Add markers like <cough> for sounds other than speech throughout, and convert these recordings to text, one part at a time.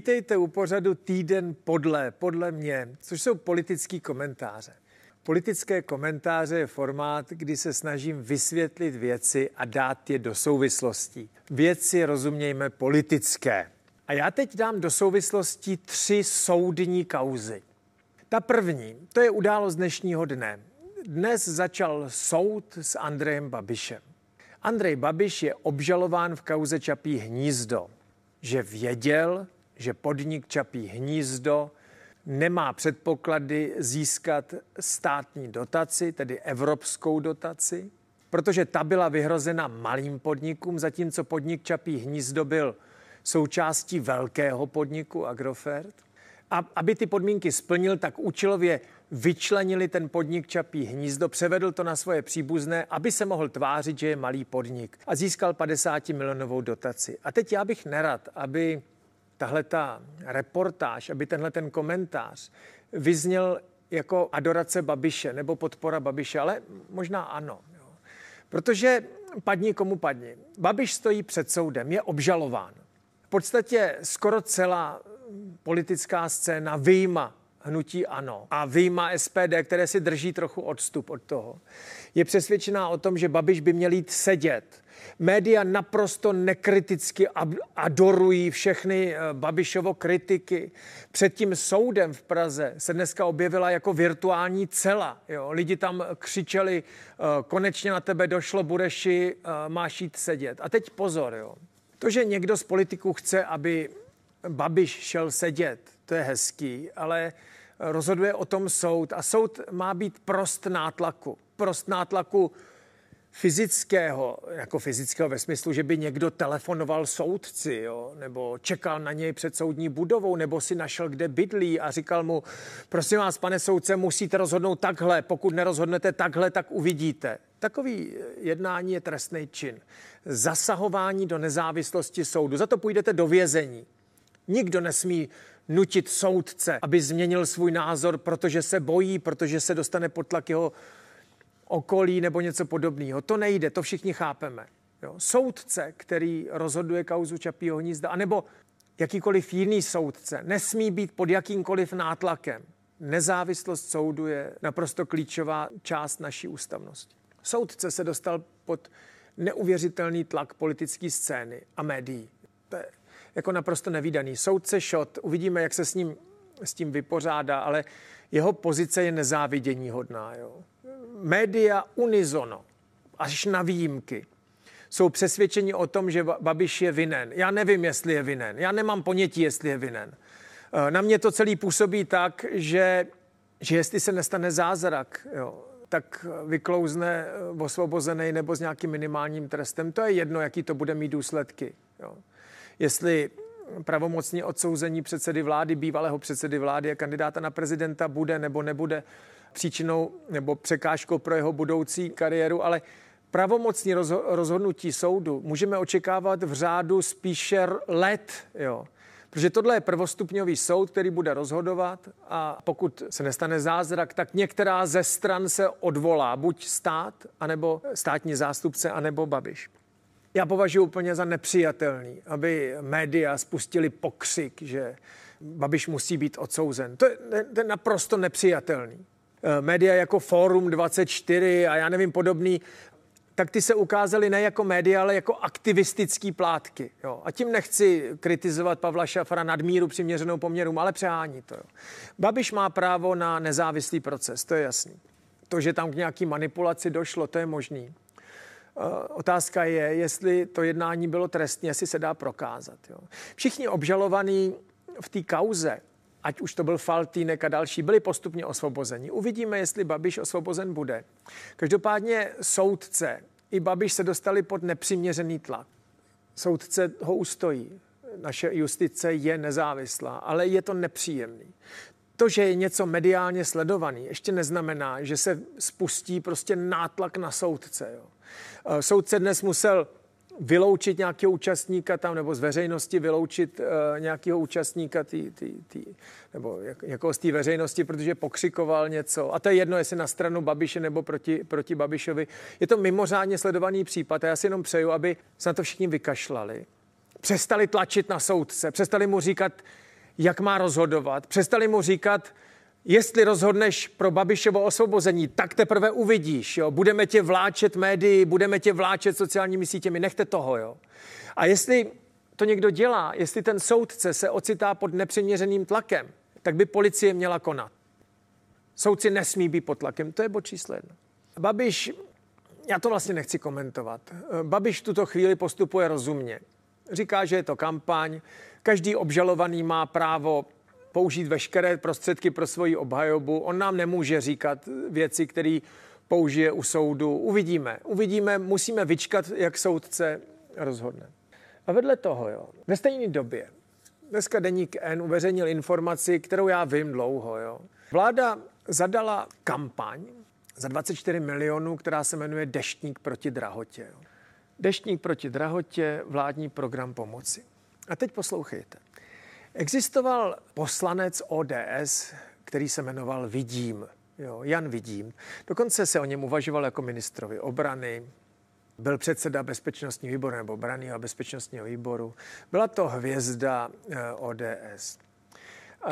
Vítejte u pořadu Týden podle, podle mě, což jsou politický komentáře. Politické komentáře je formát, kdy se snažím vysvětlit věci a dát je do souvislostí. Věci rozumějme politické. A já teď dám do souvislosti tři soudní kauzy. Ta první, to je událost dnešního dne. Dnes začal soud s Andrejem Babišem. Andrej Babiš je obžalován v kauze Čapí hnízdo, že věděl, že podnik Čapí hnízdo nemá předpoklady získat státní dotaci, tedy evropskou dotaci, protože ta byla vyhrozena malým podnikům, zatímco podnik Čapí hnízdo byl součástí velkého podniku Agrofert. A aby ty podmínky splnil, tak účelově vyčlenili ten podnik Čapí hnízdo, převedl to na svoje příbuzné, aby se mohl tvářit, že je malý podnik a získal 50 milionovou dotaci. A teď já bych nerad, aby tahle ta reportáž, aby tenhle ten komentář vyzněl jako adorace Babiše nebo podpora Babiše, ale možná ano. Jo. Protože padni komu padni. Babiš stojí před soudem, je obžalován. V podstatě skoro celá politická scéna vyjma hnutí ANO a vyjma SPD, které si drží trochu odstup od toho, je přesvědčená o tom, že Babiš by měl jít sedět. Média naprosto nekriticky adorují všechny eh, Babišovo kritiky. Před tím soudem v Praze se dneska objevila jako virtuální cela. Jo. Lidi tam křičeli, eh, konečně na tebe došlo, Bureši, eh, máš jít sedět. A teď pozor, jo. To, že někdo z politiků chce, aby Babiš šel sedět, to je hezký, ale rozhoduje o tom soud a soud má být prost nátlaku. Prost nátlaku fyzického, jako fyzického ve smyslu, že by někdo telefonoval soudci, jo, nebo čekal na něj před soudní budovou, nebo si našel, kde bydlí a říkal mu, prosím vás, pane soudce, musíte rozhodnout takhle, pokud nerozhodnete takhle, tak uvidíte. Takový jednání je trestný čin. Zasahování do nezávislosti soudu. Za to půjdete do vězení. Nikdo nesmí nutit soudce, aby změnil svůj názor, protože se bojí, protože se dostane pod tlak jeho okolí nebo něco podobného. To nejde, to všichni chápeme. Jo. Soudce, který rozhoduje kauzu Čapího hnízda, anebo jakýkoliv jiný soudce, nesmí být pod jakýmkoliv nátlakem. Nezávislost soudu je naprosto klíčová část naší ústavnosti. Soudce se dostal pod neuvěřitelný tlak politické scény a médií. To je jako naprosto nevýdaný. Soudce šot, uvidíme, jak se s ním s tím vypořádá, ale jeho pozice je nezávidění hodná. Jo. Média unizono, až na výjimky, jsou přesvědčeni o tom, že Babiš je vinen. Já nevím, jestli je vinen. Já nemám ponětí, jestli je vinen. Eh, na mě to celý působí tak, že, že jestli se nestane zázrak, jo, tak vyklouzne eh, osvobozený nebo s nějakým minimálním trestem. To je jedno, jaký to bude mít důsledky. Jo jestli pravomocně odsouzení předsedy vlády, bývalého předsedy vlády a kandidáta na prezidenta bude nebo nebude příčinou nebo překážkou pro jeho budoucí kariéru, ale pravomocní rozhodnutí soudu můžeme očekávat v řádu spíše let, jo. Protože tohle je prvostupňový soud, který bude rozhodovat a pokud se nestane zázrak, tak některá ze stran se odvolá, buď stát, anebo státní zástupce, anebo Babiš. Já považuji úplně za nepřijatelný, aby média spustili pokřik, že Babiš musí být odsouzen. To je, to je naprosto nepřijatelný. Eh, média jako Forum 24 a já nevím podobný, tak ty se ukázaly ne jako média, ale jako aktivistický plátky. Jo. A tím nechci kritizovat Pavla Šafra nadmíru přiměřenou poměrům, ale přehání to. Jo. Babiš má právo na nezávislý proces, to je jasný. To, že tam k nějaký manipulaci došlo, to je možný. Eh, otázka je, jestli to jednání bylo trestně, jestli se dá prokázat. Jo. Všichni obžalovaní v té kauze, ať už to byl Faltýnek a další, byli postupně osvobozeni. Uvidíme, jestli Babiš osvobozen bude. Každopádně soudce i Babiš se dostali pod nepřiměřený tlak. Soudce ho ustojí. Naše justice je nezávislá, ale je to nepříjemný. To, že je něco mediálně sledovaný, ještě neznamená, že se spustí prostě nátlak na soudce. Jo. Eh, soudce dnes musel vyloučit nějakého účastníka tam, nebo z veřejnosti vyloučit uh, nějakého účastníka tý, tý, tý, nebo jak, jako z té veřejnosti, protože pokřikoval něco. A to je jedno, jestli na stranu Babiše nebo proti, proti Babišovi. Je to mimořádně sledovaný případ a já si jenom přeju, aby se na to všichni vykašlali. Přestali tlačit na soudce, přestali mu říkat, jak má rozhodovat. Přestali mu říkat, jestli rozhodneš pro Babišovo osvobození, tak teprve uvidíš. Jo? Budeme tě vláčet médii, budeme tě vláčet sociálními sítěmi, nechte toho. Jo? A jestli to někdo dělá, jestli ten soudce se ocitá pod nepřiměřeným tlakem, tak by policie měla konat. Soudci nesmí být pod tlakem, to je bod číslo jedno. Babiš, já to vlastně nechci komentovat. Babiš v tuto chvíli postupuje rozumně. Říká, že je to kampaň, každý obžalovaný má právo použít veškeré prostředky pro svoji obhajobu. On nám nemůže říkat věci, které použije u soudu. Uvidíme. Uvidíme, musíme vyčkat, jak soudce rozhodne. A vedle toho, jo, ve stejné době, dneska deník N uveřejnil informaci, kterou já vím dlouho. Jo. Vláda zadala kampaň za 24 milionů, která se jmenuje Deštník proti drahotě. Jo. Deštník proti drahotě, vládní program pomoci. A teď poslouchejte. Existoval poslanec ODS, který se jmenoval Vidím, jo, Jan Vidím. Dokonce se o něm uvažoval jako ministrovi obrany, byl předseda bezpečnostního výboru nebo obrany a bezpečnostního výboru. Byla to hvězda eh, ODS.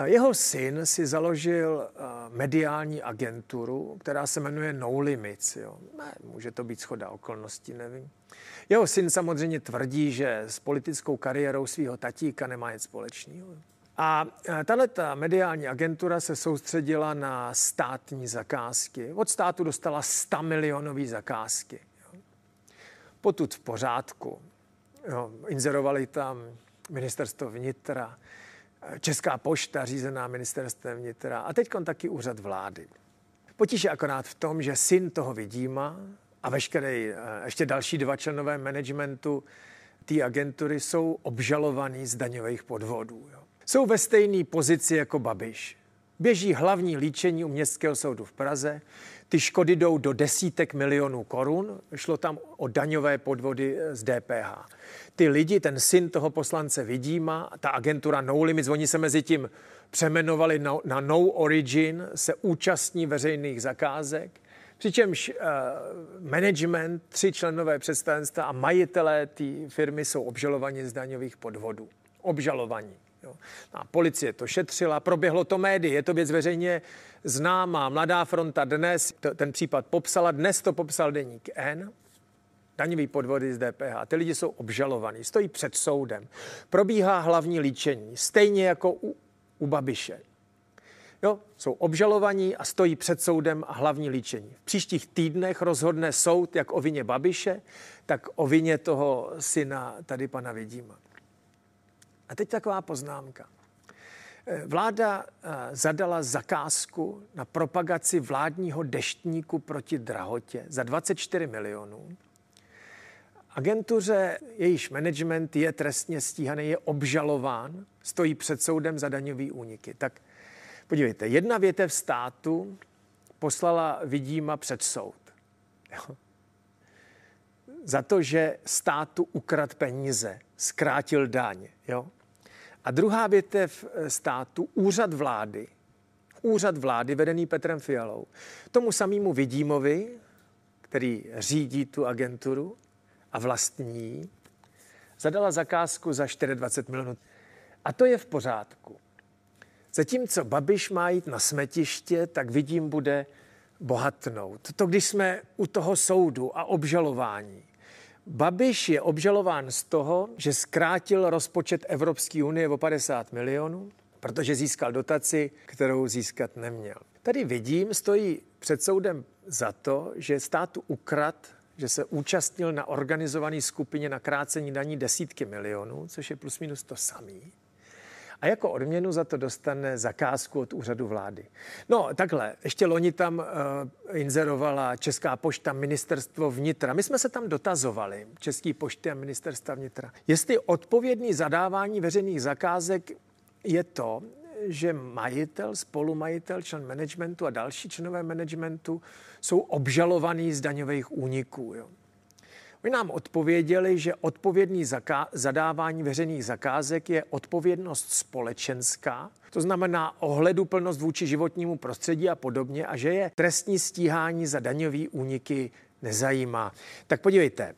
Jeho syn si založil eh, mediální agenturu, která se jmenuje No Limits. Jo. Ne, může to být schoda okolností, nevím. Jeho syn samozřejmě tvrdí, že s politickou kariérou svého tatíka nemá nic společného. A tato mediální agentura se soustředila na státní zakázky. Od státu dostala 100 milionové zakázky. Potud v pořádku. Jo. Inzerovali tam ministerstvo vnitra, Česká pošta řízená ministerstvem vnitra a teď taky úřad vlády. Potíž je akorát v tom, že syn toho vidíma a veškeré eh, ještě další dva členové managementu té agentury jsou obžalovaní z daňových podvodů. Jo. Jsou ve stejné pozici jako Babiš. Běží hlavní líčení u Městského soudu v Praze. Ty škody jdou do desítek milionů korun. Šlo tam o daňové podvody z DPH. Ty lidi, ten syn toho poslance Vidíma, ta agentura No Limits, oni se mezi tím přemenovali na, na No Origin, se účastní veřejných zakázek. Přičemž uh, management, tři členové představenstva a majitelé té firmy jsou obžalovaní z daňových podvodů. Obžalovaní. Jo. A policie to šetřila, proběhlo to médii, je to věc veřejně známá. Mladá fronta dnes ten případ popsala, dnes to popsal deník N. Daňový podvody z DPH. Ty lidi jsou obžalovaní, stojí před soudem. Probíhá hlavní líčení, stejně jako u, u Babiše. Jo, jsou obžalovaní a stojí před soudem a hlavní líčení. V příštích týdnech rozhodne soud jak o vině Babiše, tak o vině toho syna tady pana Vidíma. A teď taková poznámka. Eh, vláda eh, zadala zakázku na propagaci vládního deštníku proti drahotě za 24 milionů. Agentuře, jejíž management je trestně stíhaný, je obžalován, stojí před soudem za daňový úniky. Tak podívejte, jedna větev státu poslala Vidíma před soud. Za to, že státu ukrad peníze, zkrátil daň. Jo? A druhá větev eh, státu, úřad vlády, úřad vlády vedený Petrem Fialou, tomu samému Vidímovi, který řídí tu agenturu a vlastní, zadala zakázku za 24 milionů. A to je v pořádku. Zatímco Babiš má jít na smetiště, tak vidím, bude bohatnout. To, když jsme u toho soudu a obžalování, Babiš je obžalován z toho, že zkrátil rozpočet Evropské unie o 50 milionů, protože získal dotaci, kterou získat neměl. Tady vidím, stojí před soudem za to, že státu ukrad, že se účastnil na organizované skupině na krácení daní desítky milionů, což je plus minus to samý a jako odměnu za to dostane zakázku od úřadu vlády. No takhle, ještě loni tam uh, inzerovala Česká pošta, ministerstvo vnitra. My jsme se tam dotazovali, Český pošty a ministerstva vnitra, jestli odpovědný zadávání veřejných zakázek je to, že majitel, spolumajitel, člen managementu a další členové managementu jsou obžalovaní z daňových úniků. Jo. Oni nám odpověděli, že odpovědný zadávání veřejných zakázek je odpovědnost společenská, to znamená ohleduplnost vůči životnímu prostředí a podobně, a že je trestní stíhání za daňový úniky nezajímá. Tak podívejte,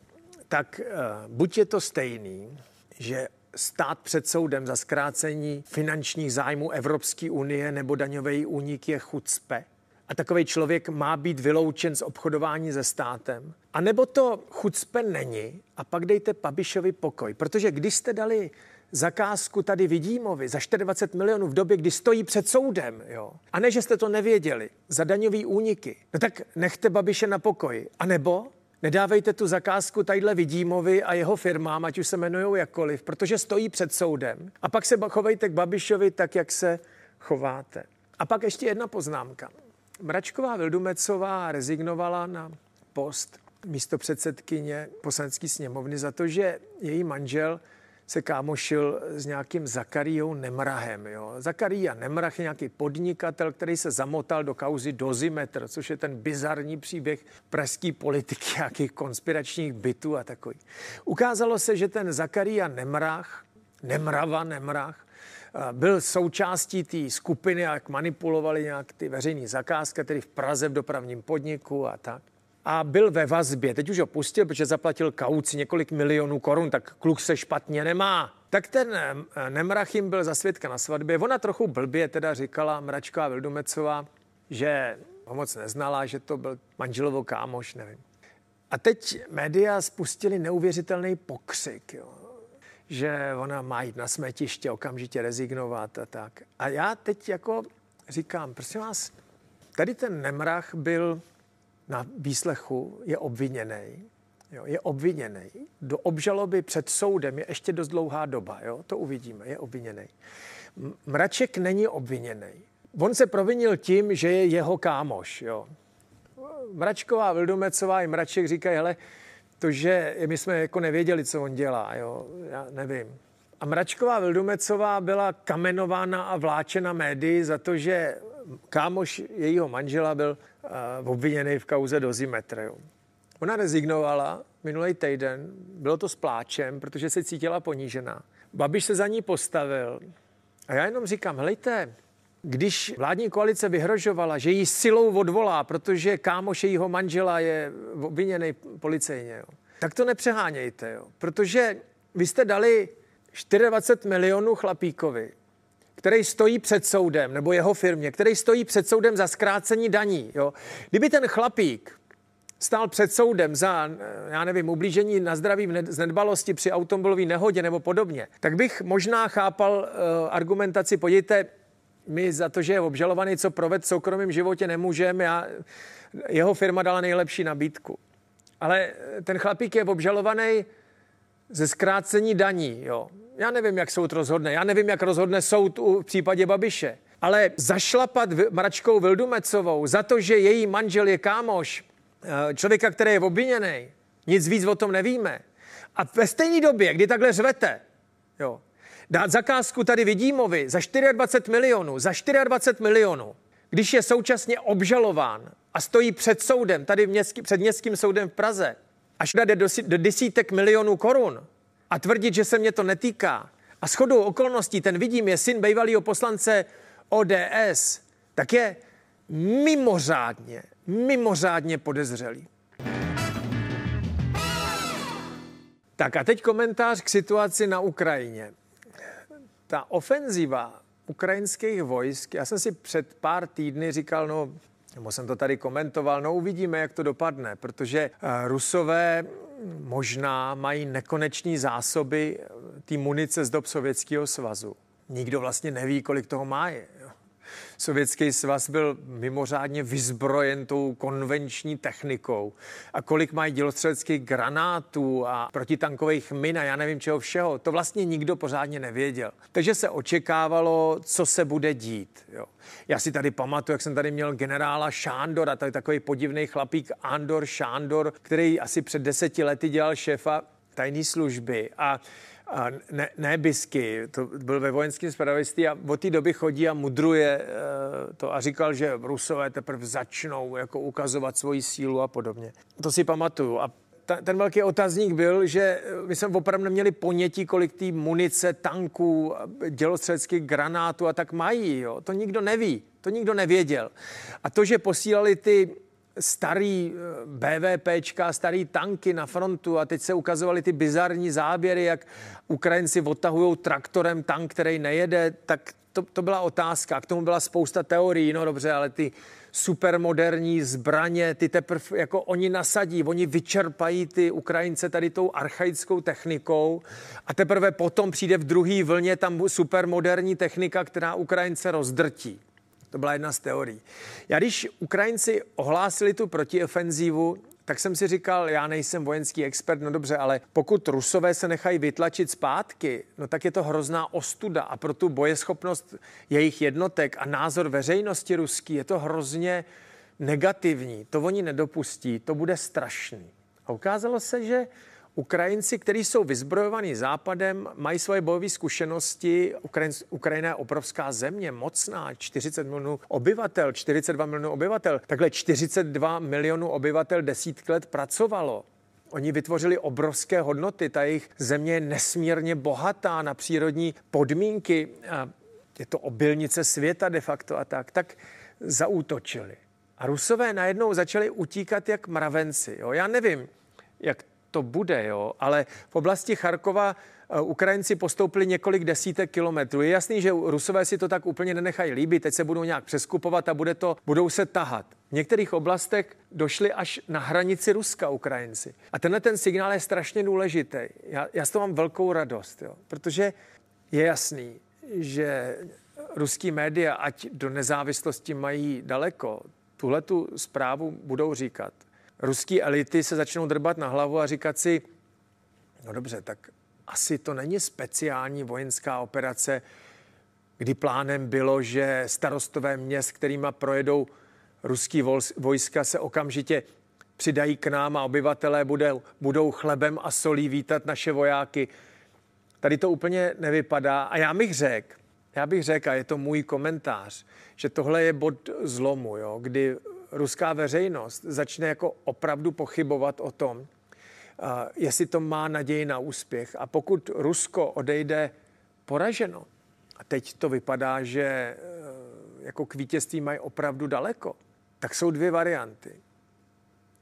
tak uh, buď je to stejný, že stát před soudem za zkrácení finančních zájmů Evropské unie nebo daňové únik je chucpe. A takový člověk má být vyloučen z obchodování se státem. A nebo to chucpe není a pak dejte Pabišovi pokoj. Protože když jste dali zakázku tady Vidímovi za 24 milionů v době, kdy stojí před soudem, jo, a ne, že jste to nevěděli, za daňový úniky, no tak nechte Babiše na pokoji. A nebo Nedávejte tu zakázku tadyhle Vidímovi a jeho firmám, ať už se jmenují jakkoliv, protože stojí před soudem. A pak se chovejte k Babišovi tak, jak se chováte. A pak ještě jedna poznámka. Mračková Vildumecová rezignovala na post místo předsedkyně poslanecké sněmovny za to, že její manžel se kámošil s nějakým Zakarijou Nemrahem. Jo. Zakaria Nemrach je nějaký podnikatel, který se zamotal do kauzy Dozimetr, což je ten bizarní příběh pražské politiky, <laughs> nějakých konspiračních bytů a takový. Ukázalo se, že ten Zakaria Nemrach, Nemrava Nemrach, byl součástí té skupiny, jak manipulovali nějak ty veřejné zakázky, tedy v Praze v dopravním podniku a tak a byl ve vazbě. Teď už ho pustil, protože zaplatil kauci několik milionů korun, tak kluk se špatně nemá. Tak ten eh, Nemrachim byl za svědka na svatbě. Ona trochu blbě teda říkala Mračková Vildumecová, že ho moc neznala, že to byl manželovo kámoš, nevím. A teď média spustili neuvěřitelný pokřik, jo. Že ona má jít na smetiště, okamžitě rezignovat a tak. A já teď jako říkám, prosím vás, tady ten Nemrach byl na výslechu je obviněný. Jo, je obviněný. Do obžaloby před soudem je ještě dost dlouhá doba. Jo, to uvidíme, je obviněný. Mraček není obviněný. On se provinil tím, že je jeho kámoš. Jo. Mračková, Vildumecová i Mraček říkají, hele, to, že my jsme jako nevěděli, co on dělá, jo, já nevím. A Mračková Vildumecová byla kamenována a vláčena médií za to, že kámoš jejího manžela byl uh, obviněný v kauze dozimetru. Ona rezignovala minulý týden, bylo to s pláčem, protože se cítila ponížená. Babiš se za ní postavil a já jenom říkám, helejte, když vládní koalice vyhrožovala, že jí silou odvolá, protože kámoš jejího manžela je obviněný policejně, jo, tak to nepřehánějte, jo, protože vy jste dali 24 milionů chlapíkovi, který stojí před soudem, nebo jeho firmě, který stojí před soudem za zkrácení daní. Jo. Kdyby ten chlapík stál před soudem za, já nevím, ublížení na zdraví z nedbalosti při automobilové nehodě nebo podobně, tak bych možná chápal uh, argumentaci, podívejte, my za to, že je obžalovaný, co proved v soukromém životě, nemůžeme. Já, jeho firma dala nejlepší nabídku. Ale ten chlapík je obžalovaný ze zkrácení daní. Jo. Já nevím, jak soud rozhodne. Já nevím, jak rozhodne soud v případě Babiše. Ale zašlapat Mračkou Vildumecovou za to, že její manžel je kámoš, eh, člověka, který je obviněný, nic víc o tom nevíme. A ve stejné době, kdy takhle řvete, jo, dát zakázku tady Vidímovi za 24 milionů, za 24 milionů, když je současně obžalován a stojí před soudem, tady městský, před městským soudem v Praze, až jde do, do desítek milionů korun, a tvrdit, že se mě to netýká. A shodou okolností ten vidím je syn bývalého poslance ODS, tak je mimořádně, mimořádně podezřelý. Tak a teď komentář k situaci na Ukrajině. Ta ofenziva ukrajinských vojsk, já jsem si před pár týdny říkal, no, nebo jsem to tady komentoval, no uvidíme, jak to dopadne, protože eh, Rusové možná mají nekonečné zásoby té munice z dob Sovětského svazu. Nikdo vlastně neví, kolik toho má. Sovětský svaz byl mimořádně vyzbrojen tou konvenční technikou. A kolik mají dělostřeleckých granátů a protitankových min a já nevím čeho všeho, to vlastně nikdo pořádně nevěděl. Takže se očekávalo, co se bude dít. Jo. Já si tady pamatuju, jak jsem tady měl generála Šándora, je takový podivný chlapík Andor Šándor, který asi před deseti lety dělal šéfa tajné služby a a ne, ne Bisky, to byl ve vojenském spravodajství a od té doby chodí a mudruje uh, to a říkal, že Rusové teprve začnou jako ukazovat svoji sílu a podobně. To si pamatuju. A ta, ten velký otazník byl, že my jsme opravdu neměli ponětí, kolik té munice, tanků, dělostřeleckých granátů a tak mají. Jo. To nikdo neví, to nikdo nevěděl. A to, že posílali ty starý eh, BVPčka, starý tanky na frontu a teď se ukazovaly ty bizarní záběry, jak Ukrajinci odtahují traktorem tank, který nejede, tak to, to byla otázka. K tomu byla spousta teorií, no dobře, ale ty supermoderní zbraně, ty teprve jako oni nasadí, oni vyčerpají ty Ukrajince tady tou archaickou technikou a teprve potom přijde v druhé vlně tam supermoderní technika, která Ukrajince rozdrtí. To byla jedna z teorií. Já když Ukrajinci ohlásili tu protiofenzívu, tak jsem si říkal, já nejsem vojenský expert, no dobře, ale pokud Rusové se nechají vytlačit zpátky, no tak je to hrozná ostuda a pro tu bojeschopnost jejich jednotek a názor veřejnosti ruský je to hrozně negativní. To oni nedopustí, to bude strašný. A ukázalo se, že Ukrajinci, kteří jsou vyzbrojovaní západem, mají svoje bojové zkušenosti. Ukrajin, Ukrajina je obrovská země, mocná, 40 milionů obyvatel, 42 milionů obyvatel. Takhle 42 milionů obyvatel desítky let pracovalo. Oni vytvořili obrovské hodnoty, ta jejich země je nesmírně bohatá na přírodní podmínky. Je to obilnice světa de facto a tak. Tak zaútočili. A Rusové najednou začali utíkat jak mravenci. Jo? Já nevím, jak to bude, jo, ale v oblasti Charkova eh, Ukrajinci postoupili několik desítek kilometrů. Je jasný, že Rusové si to tak úplně nenechají líbit, teď se budou nějak přeskupovat a bude to, budou se tahat. V některých oblastech došli až na hranici Ruska Ukrajinci. A tenhle ten signál je strašně důležitý. Já, já z toho mám velkou radost, jo, protože je jasný, že ruský média, ať do nezávislosti mají daleko, tuhle tu zprávu budou říkat ruský elity se začnou drbat na hlavu a říkat si, no dobře, tak asi to není speciální vojenská operace, kdy plánem bylo, že starostové měst, kterýma projedou ruský vojska, se okamžitě přidají k nám a obyvatelé budou, budou chlebem a solí vítat naše vojáky. Tady to úplně nevypadá. A já bych řekl, já bych řekl, a je to můj komentář, že tohle je bod zlomu, jo, kdy ruská veřejnost začne jako opravdu pochybovat o tom, jestli to má naději na úspěch. A pokud Rusko odejde poraženo, a teď to vypadá, že e, jako k vítězství mají opravdu daleko, tak jsou dvě varianty.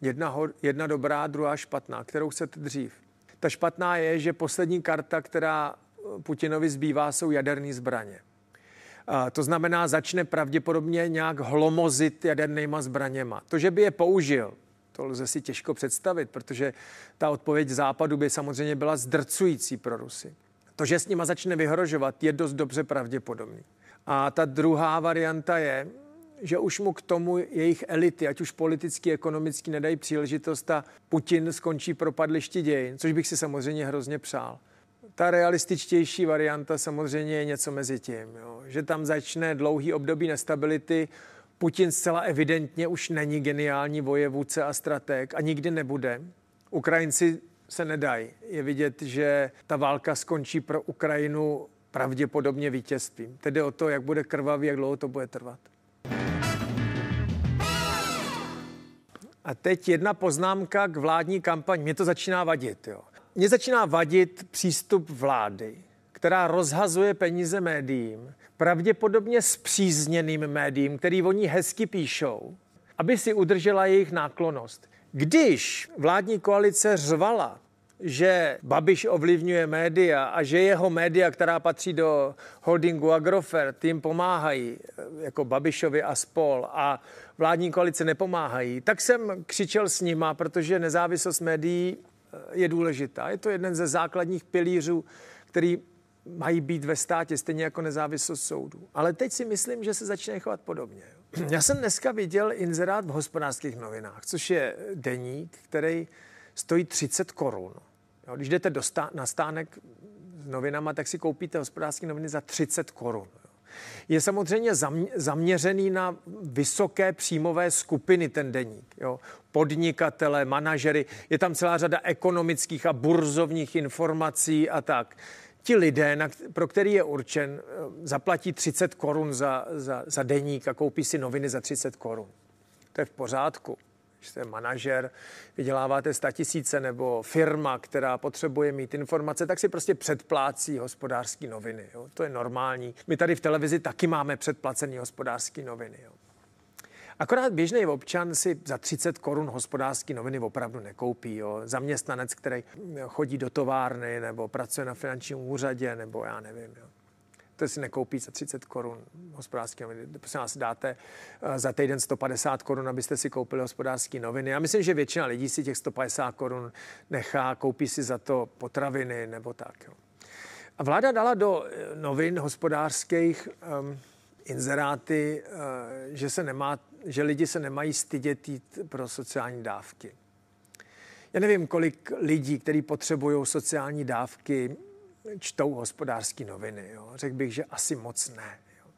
Jedna, jedna dobrá, druhá špatná. Kterou chcete dřív? Ta špatná je, že poslední karta, která Putinovi zbývá, jsou jaderné zbraně. To znamená, začne pravděpodobně nějak hlomozit jadernýma zbraněma. To, že by je použil, to lze si těžko představit, protože ta odpověď západu by samozřejmě byla zdrcující pro Rusy. To, že s nima začne vyhrožovat, je dost dobře pravděpodobný. A ta druhá varianta je, že už mu k tomu jejich elity, ať už politicky, ekonomicky, nedají příležitost a Putin skončí propadlišti dějin, což bych si samozřejmě hrozně přál. Ta realističtější varianta samozřejmě je něco mezi tím, jo. že tam začne dlouhý období nestability, Putin zcela evidentně už není geniální vojevůdce a strateg a nikdy nebude. Ukrajinci se nedají. Je vidět, že ta válka skončí pro Ukrajinu pravděpodobně vítězstvím. Tedy o to, jak bude krvavý, jak dlouho to bude trvat. A teď jedna poznámka k vládní kampani. Mě to začíná vadit. Jo. Mně začíná vadit přístup vlády, která rozhazuje peníze médiím, pravděpodobně s přízněným médiím, který oni hezky píšou, aby si udržela jejich náklonost. Když vládní koalice řvala, že Babiš ovlivňuje média a že jeho média, která patří do holdingu Agrofert, tím pomáhají, jako Babišovi a spol, a vládní koalice nepomáhají, tak jsem křičel s nima, protože nezávislost médií je důležitá. Je to jeden ze základních pilířů, který mají být ve státě, stejně jako nezávislost soudu. Ale teď si myslím, že se začne chovat podobně. Já jsem dneska viděl inzerát v hospodářských novinách, což je deník, který stojí 30 korun. Když jdete do stá- na stánek s novinama, tak si koupíte hospodářské noviny za 30 korun je samozřejmě zaměřený na vysoké příjmové skupiny ten deník. Jo. Podnikatele, manažery, je tam celá řada ekonomických a burzovních informací a tak. Ti lidé, na, pro který je určen, eh, zaplatí 30 korun za, za, za deník a koupí si noviny za 30 korun. To je v pořádku když jste manažer, vyděláváte tisíce nebo firma, která potřebuje mít informace, tak si prostě předplácí hospodářské noviny. Jo? To je normální. My tady v televizi taky máme předplacené hospodářské noviny. Jo? Akorát běžný občan si za 30 korun hospodářské noviny opravdu nekoupí. Jo. Zaměstnanec, který chodí do továrny nebo pracuje na finančním úřadě, nebo já nevím. Jo. To si nekoupí za 30 korun hospodářské noviny. Prosím vás, dáte eh, za týden 150 korun, abyste si koupili hospodářské noviny. Já myslím, že většina lidí si těch 150 korun nechá, koupí si za to potraviny nebo tak. Jo. A vláda dala do eh, novin hospodářských um, inzeráty, uh, že, se nemá, že lidi se nemají stydět jít pro sociální dávky. Já nevím, kolik lidí, kteří potřebují sociální dávky, čtou hospodářské noviny. Jo. Řekl bych, že asi moc ne. Jo.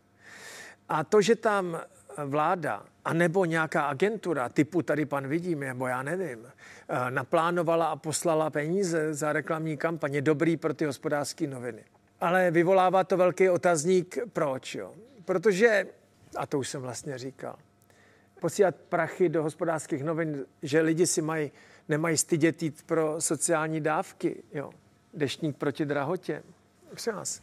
A to, že tam vláda anebo nějaká agentura typu tady pan vidím, nebo já nevím, eh, naplánovala a poslala peníze za reklamní kampaně, dobrý pro ty hospodářské noviny. Ale vyvolává to velký otazník, proč? Jo? Protože, a to už jsem vlastně říkal, posílat prachy do hospodářských novin, že lidi si mají, nemají stydět jít pro sociální dávky, jo? Deštník proti drahotě. Vás,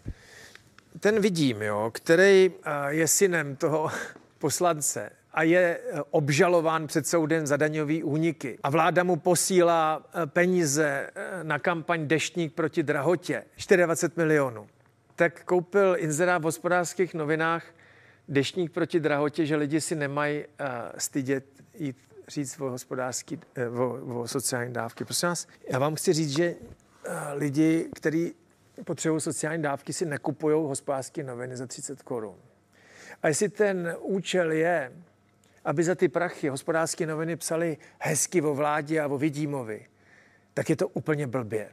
ten vidím, jo, který eh, je synem toho <laughs> poslance a je eh, obžalován před soudem za daňový úniky a vláda mu posílá eh, peníze na kampaň Deštník proti drahotě, 24 milionů, tak koupil inzerát v hospodářských novinách Deštník proti drahotě, že lidi si nemají stydět jít říct o hospodářský, o, o sociální dávky. Prosím vás, já vám chci říct, že lidi, kteří potřebují sociální dávky, si nekupují hospodářské noviny za 30 korun. A jestli ten účel je, aby za ty prachy hospodářské noviny psali hezky o vládě a o Vidímovi, tak je to úplně blbě.